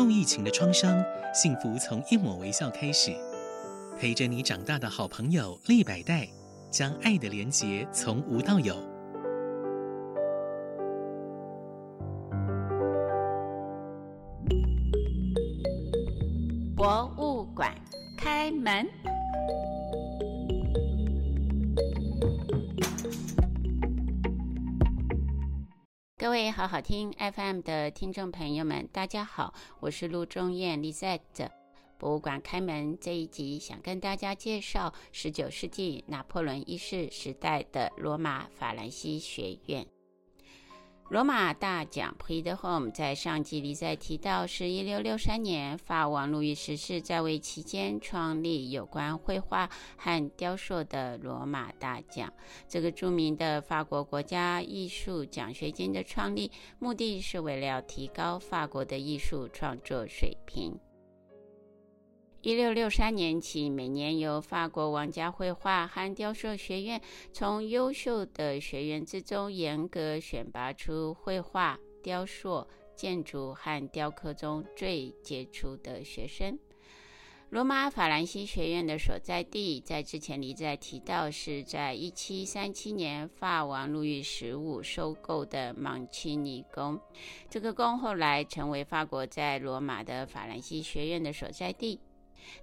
后疫情的创伤，幸福从一抹微笑开始。陪着你长大的好朋友利百代，将爱的连结从无到有。博物馆开门。各位好好听 FM 的听众朋友们，大家好，我是陆中艳 Lizette。博物馆开门这一集，想跟大家介绍十九世纪拿破仑一世时代的罗马法兰西学院。罗马大奖 Prix de Rome 在上集里在提到，是一六六三年法王路易十四在位期间创立有关绘画和雕塑的罗马大奖。这个著名的法国国家艺术奖学金的创立，目的是为了提高法国的艺术创作水平。一六六三年起，每年由法国王家绘画和雕塑学院从优秀的学员之中严格选拔出绘画、雕塑、建筑和雕刻中最杰出的学生。罗马法兰西学院的所在地，在之前里在提到，是在一七三七年法王路易十五收购的芒奇尼宫。这个宫后来成为法国在罗马的法兰西学院的所在地。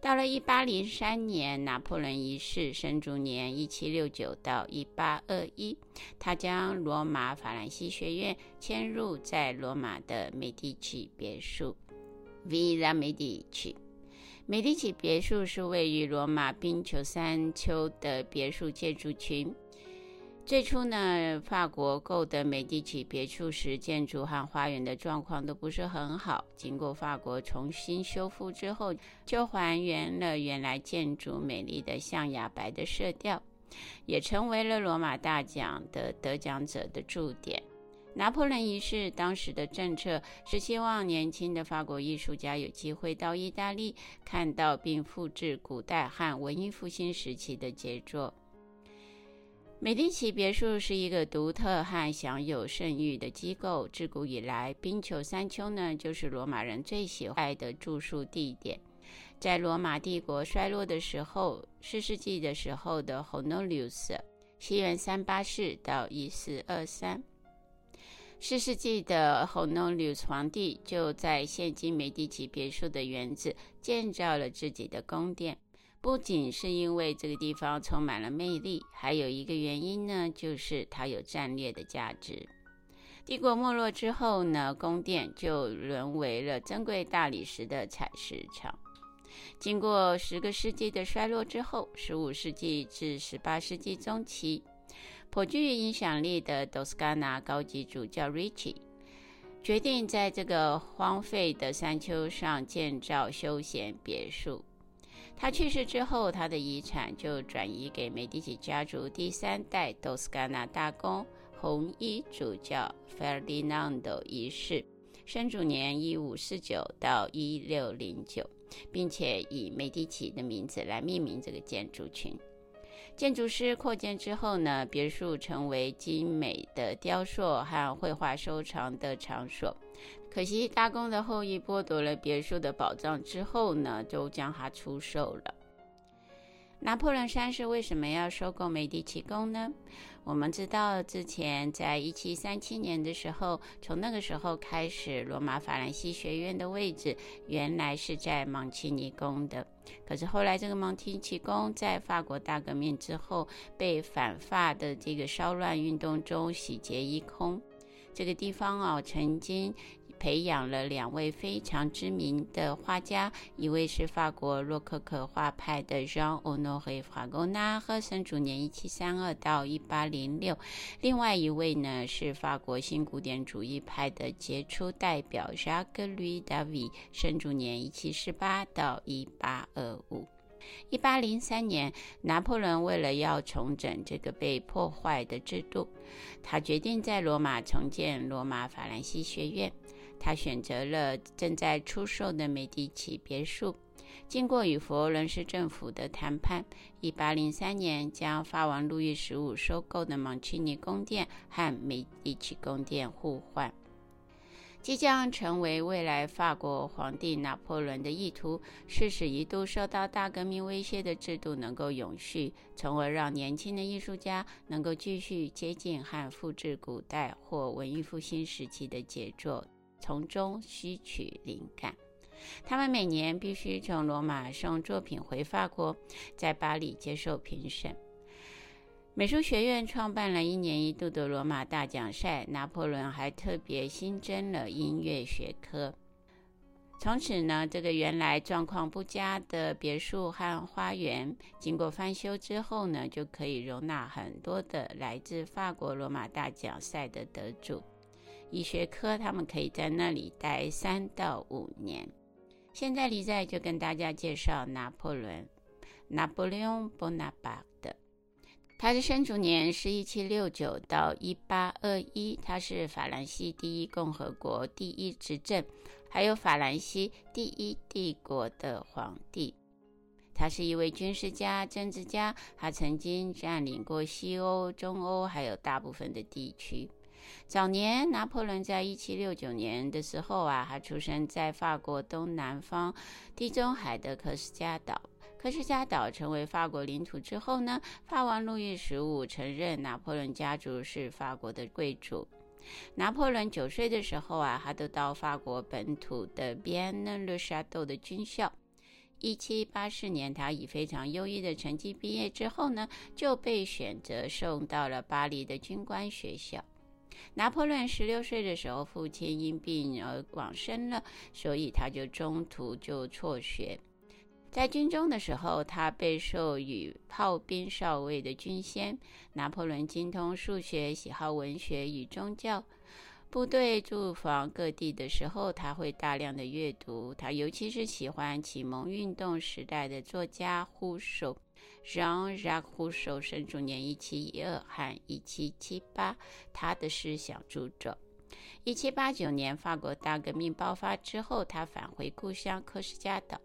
到了一八零三年，拿破仑一世生卒年一七六九到一八二一，他将罗马法兰西学院迁入在罗马的美第奇别墅 （Villa Medici）。美第奇别墅是位于罗马冰球山丘的别墅建筑群。最初呢，法国购得美第奇别墅时，建筑和花园的状况都不是很好。经过法国重新修复之后，就还原了原来建筑美丽的象牙白的色调，也成为了罗马大奖的得奖者的驻点。拿破仑一世当时的政策是希望年轻的法国艺术家有机会到意大利看到并复制古代和文艺复兴时期的杰作。美第奇别墅是一个独特和享有盛誉的机构。自古以来，冰球山丘呢，就是罗马人最喜爱的住宿地点。在罗马帝国衰落的时候，四世纪的时候的 Honorius，西元三八四到一四二三，四世纪的 Honorius 皇帝就在现今美第奇别墅的园子建造了自己的宫殿。不仅是因为这个地方充满了魅力，还有一个原因呢，就是它有战略的价值。帝国没落之后呢，宫殿就沦为了珍贵大理石的采石场。经过十个世纪的衰落之后，十五世纪至十八世纪中期，颇具影响力的多斯卡纳高级主教 Richie 决定在这个荒废的山丘上建造休闲别墅。他去世之后，他的遗产就转移给美第奇家族第三代多斯卡纳大公红衣主教费尔迪南多一世，生卒年一五四九到一六零九，并且以美第奇的名字来命名这个建筑群。建筑师扩建之后呢，别墅成为精美的雕塑和绘画收藏的场所。可惜大公的后裔剥夺了别墅的宝藏之后呢，就将它出售了。拿破仑三世为什么要收购美第奇宫呢？我们知道，之前在一七三七年的时候，从那个时候开始，罗马法兰西学院的位置原来是在蒙奇尼宫的。可是后来，这个蒙提奇宫在法国大革命之后，被反法的这个骚乱运动中洗劫一空。这个地方啊，曾经。培养了两位非常知名的画家，一位是法国洛可可画派的 Jean-Honoré Fragonard，和生卒年一七三二到一八零六；另外一位呢是法国新古典主义派的杰出代表 Jacques-Louis David，生卒年一七四八到一八二五。一八零三年，拿破仑为了要重整这个被破坏的制度，他决定在罗马重建罗马法兰西学院。他选择了正在出售的美第奇别墅。经过与佛罗伦斯政府的谈判，一八零三年将法王路易十五收购的蒙奇尼宫殿和美第奇宫殿互换。即将成为未来法国皇帝拿破仑的意图，是使一度受到大革命威胁的制度能够永续，从而让年轻的艺术家能够继续接近和复制古代或文艺复兴时期的杰作，从中吸取灵感。他们每年必须从罗马送作品回法国，在巴黎接受评审。美术学院创办了一年一度的罗马大奖赛，拿破仑还特别新增了音乐学科。从此呢，这个原来状况不佳的别墅和花园，经过翻修之后呢，就可以容纳很多的来自法国罗马大奖赛的得主。医学科他们可以在那里待三到五年。现在李在就跟大家介绍拿破仑，Napoleon Bonaparte。他的生卒年是一七六九到一八二一，他是法兰西第一共和国第一执政，还有法兰西第一帝国的皇帝。他是一位军事家、政治家，他曾经占领过西欧、中欧，还有大部分的地区。早年，拿破仑在一七六九年的时候啊，他出生在法国东南方地中海的科斯加岛。科斯加岛成为法国领土之后呢，法王路易十五承认拿破仑家族是法国的贵族。拿破仑九岁的时候啊，他都到法国本土的 Vienne-le-Château 的军校。一七八四年，他以非常优异的成绩毕业之后呢，就被选择送到了巴黎的军官学校。拿破仑十六岁的时候，父亲因病而往生了，所以他就中途就辍学。在军中的时候，他被授予炮兵少尉的军衔。拿破仑精通数学，喜好文学与宗教。部队驻防各地的时候，他会大量的阅读。他尤其是喜欢启蒙运动时代的作家胡索。Jean-Jacques Rousseau 生卒年一七一二和一七七八，他的思想著作。一七八九年，法国大革命爆发之后，他返回故乡科斯加岛。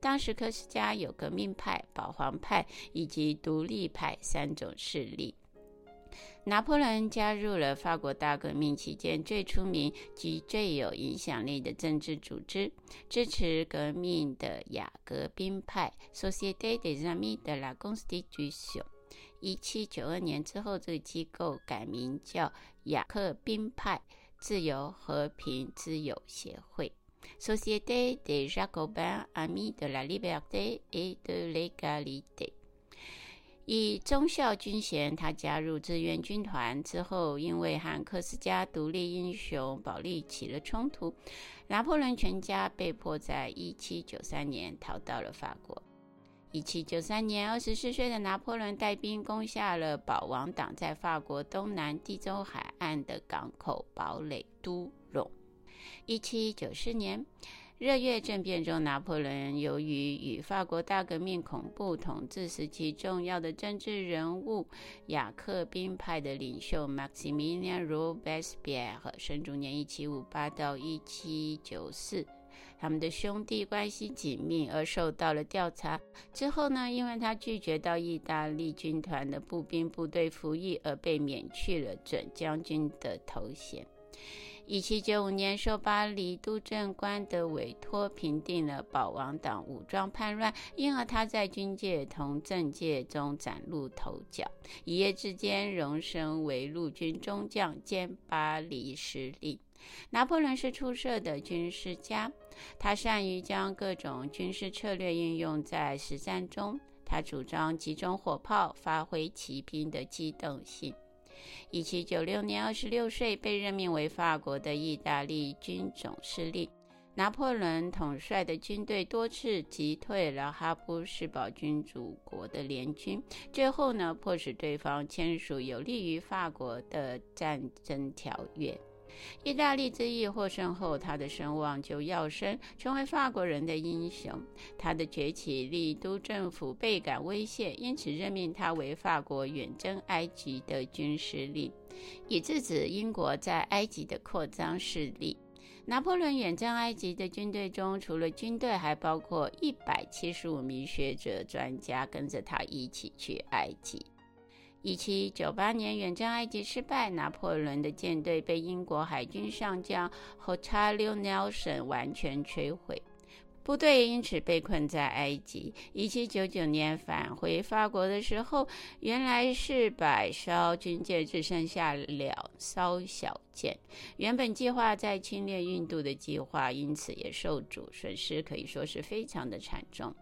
当时科斯加有革命派、保皇派以及独立派三种势力。拿破仑加入了法国大革命期间最出名及最有影响力的政治组织——支持革命的雅各宾派 （Société des Amis de la Constitution）。一七九二年之后，这个机构改名叫雅各宾派自由和平之友协会。Société des Jacobins Amis de la Liberté et de l'Égalité。以忠孝军衔，他加入志愿军团之后，因为和科斯嘉独立英雄保利起了冲突，拿破仑全家被迫在一七九三年逃到了法国。一七九三年，二十四岁的拿破仑带兵攻下了保王党在法国东南地中海岸的港口堡垒都龙。一七九四年，热月政变中，拿破仑由于与法国大革命恐怖统治时期重要的政治人物雅克宾派的领袖 Maximilien Robespierre 生卒年一七五八到一七九四，他们的兄弟关系紧密，而受到了调查。之后呢，因为他拒绝到意大利军团的步兵部队服役，而被免去了准将军的头衔。一七九五年，受巴黎督政官的委托，平定了保王党武装叛乱，因而他在军界同政界中崭露头角，一夜之间荣升为陆军中将兼巴黎司令。拿破仑是出色的军事家，他善于将各种军事策略应用在实战中，他主张集中火炮，发挥骑兵的机动性。一七九六年，二十六岁被任命为法国的意大利军总司令。拿破仑统帅的军队多次击退了哈布斯堡君主国的联军，最后呢，迫使对方签署有利于法国的战争条约。意大利之役获胜后，他的声望就跃升，成为法国人的英雄。他的崛起令都政府倍感威胁，因此任命他为法国远征埃及的军司令，以制止英国在埃及的扩张势力。拿破仑远征埃及的军队中，除了军队，还包括一百七十五名学者专家跟着他一起去埃及。一七九八年远征埃及失败，拿破仑的舰队被英国海军上将 Horatio Nelson 完全摧毁。部队因此被困在埃及。一七九九年返回法国的时候，原来是百艘军舰只剩下两艘小舰。原本计划在侵略印度的计划，因此也受阻，损失可以说是非常的惨重。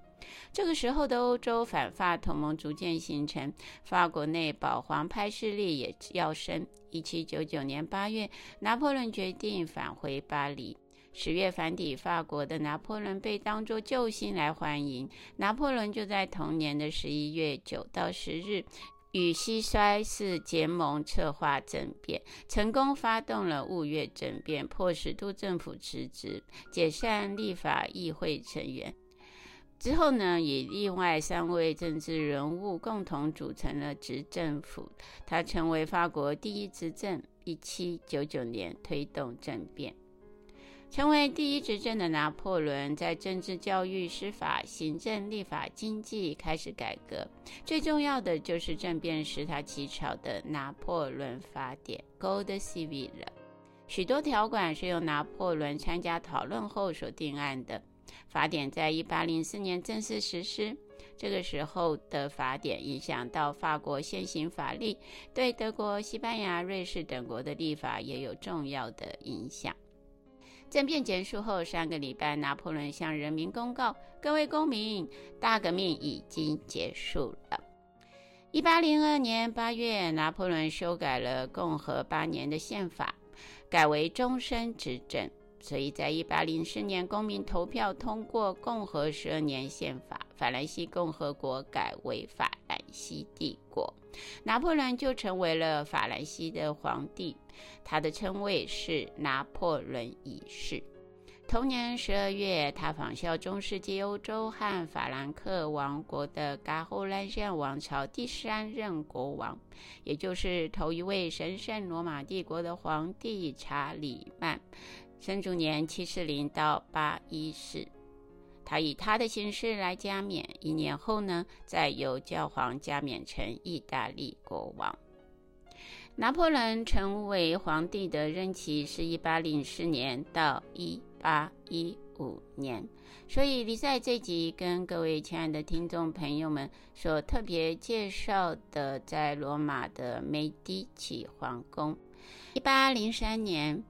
这个时候的欧洲反法同盟逐渐形成，法国内保皇派势力也要升。一七九九年八月，拿破仑决定返回巴黎。十月返抵法国的拿破仑被当作救星来欢迎。拿破仑就在同年的十一月九到十日，与西衰士结盟，策划政变，成功发动了五月政变，迫使督政府辞职，解散立法议会成员。之后呢，以另外三位政治人物共同组成了执政府，他成为法国第一执政。一七九九年推动政变。成为第一执政的拿破仑，在政治、教育、司法、行政、立法、经济开始改革。最重要的就是政变时他起草的《拿破仑法典》（Code Civil）。许多条款是由拿破仑参加讨论后所定案的。法典在一八零四年正式实施。这个时候的法典影响到法国现行法律，对德国、西班牙、瑞士等国的立法也有重要的影响。政变结束后三个礼拜，拿破仑向人民公告：“各位公民，大革命已经结束了。”一八零二年八月，拿破仑修改了共和八年的宪法，改为终身执政。所以在一八零四年，公民投票通过共和十二年宪法，法兰西共和国改为法兰西帝国，拿破仑就成为了法兰西的皇帝。他的称谓是拿破仑一世。同年十二月，他仿效中世纪欧洲和法兰克王国的噶欧兰县王朝第三任国王，也就是头一位神圣罗马帝国的皇帝查理曼，生卒年七四零到八一四。他以他的形式来加冕，一年后呢，再由教皇加冕成意大利国王。拿破仑成为皇帝的任期是一八零四年到一八一五年，所以你在这集跟各位亲爱的听众朋友们所特别介绍的，在罗马的美第奇皇宫。一八零三年，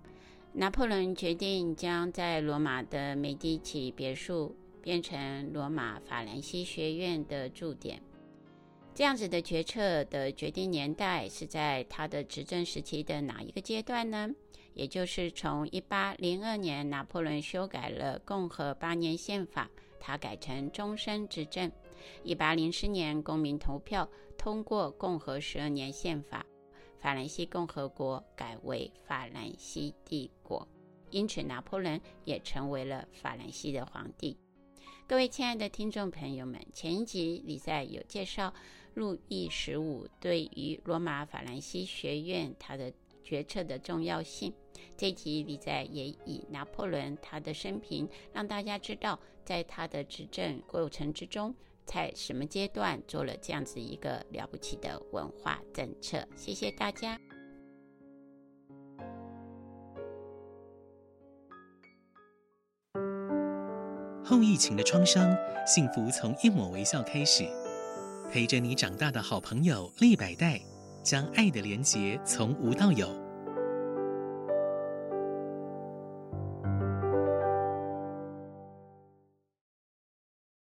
拿破仑决定将在罗马的美第奇别墅变成罗马法兰西学院的驻点。这样子的决策的决定年代是在他的执政时期的哪一个阶段呢？也就是从一八零二年拿破仑修改了共和八年宪法，他改成终身执政；一八零四年公民投票通过共和十二年宪法，法兰西共和国改为法兰西帝国，因此拿破仑也成为了法兰西的皇帝。各位亲爱的听众朋友们，前一集李在有介绍。路易十五对于罗马法兰西学院他的决策的重要性，这集李在也以拿破仑他的生平，让大家知道，在他的执政过程之中，在什么阶段做了这样子一个了不起的文化政策。谢谢大家。后疫情的创伤，幸福从一抹微笑开始。陪着你长大的好朋友利百代，将爱的连结从无到有。